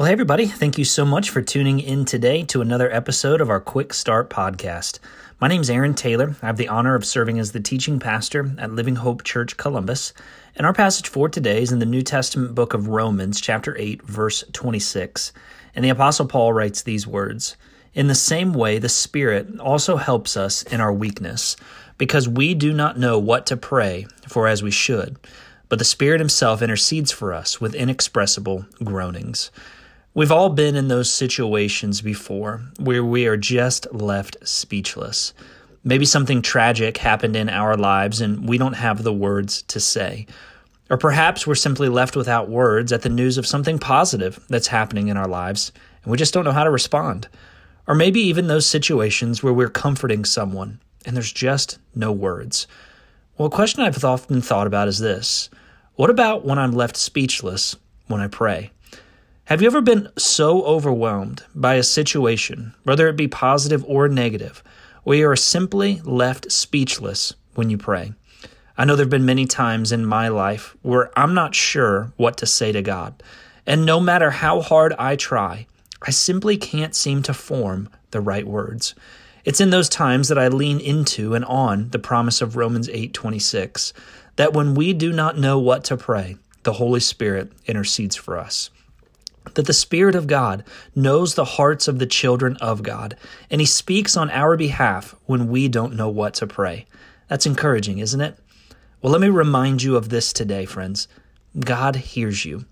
Well, hey, everybody. Thank you so much for tuning in today to another episode of our Quick Start podcast. My name is Aaron Taylor. I have the honor of serving as the teaching pastor at Living Hope Church Columbus. And our passage for today is in the New Testament book of Romans, chapter 8, verse 26. And the Apostle Paul writes these words In the same way, the Spirit also helps us in our weakness, because we do not know what to pray for as we should. But the Spirit Himself intercedes for us with inexpressible groanings. We've all been in those situations before where we are just left speechless. Maybe something tragic happened in our lives and we don't have the words to say. Or perhaps we're simply left without words at the news of something positive that's happening in our lives and we just don't know how to respond. Or maybe even those situations where we're comforting someone and there's just no words. Well, a question I've often thought about is this What about when I'm left speechless when I pray? Have you ever been so overwhelmed by a situation, whether it be positive or negative, where you are simply left speechless when you pray? I know there have been many times in my life where I'm not sure what to say to God. And no matter how hard I try, I simply can't seem to form the right words. It's in those times that I lean into and on the promise of Romans 8:26 that when we do not know what to pray, the Holy Spirit intercedes for us that the Spirit of God knows the hearts of the children of God, and He speaks on our behalf when we don't know what to pray. That's encouraging, isn't it? Well, let me remind you of this today, friends. God hears you.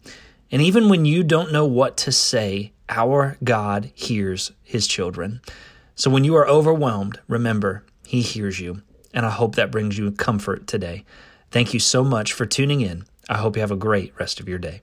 And even when you don't know what to say, our God hears His children. So when you are overwhelmed, remember, He hears you. And I hope that brings you comfort today. Thank you so much for tuning in. I hope you have a great rest of your day.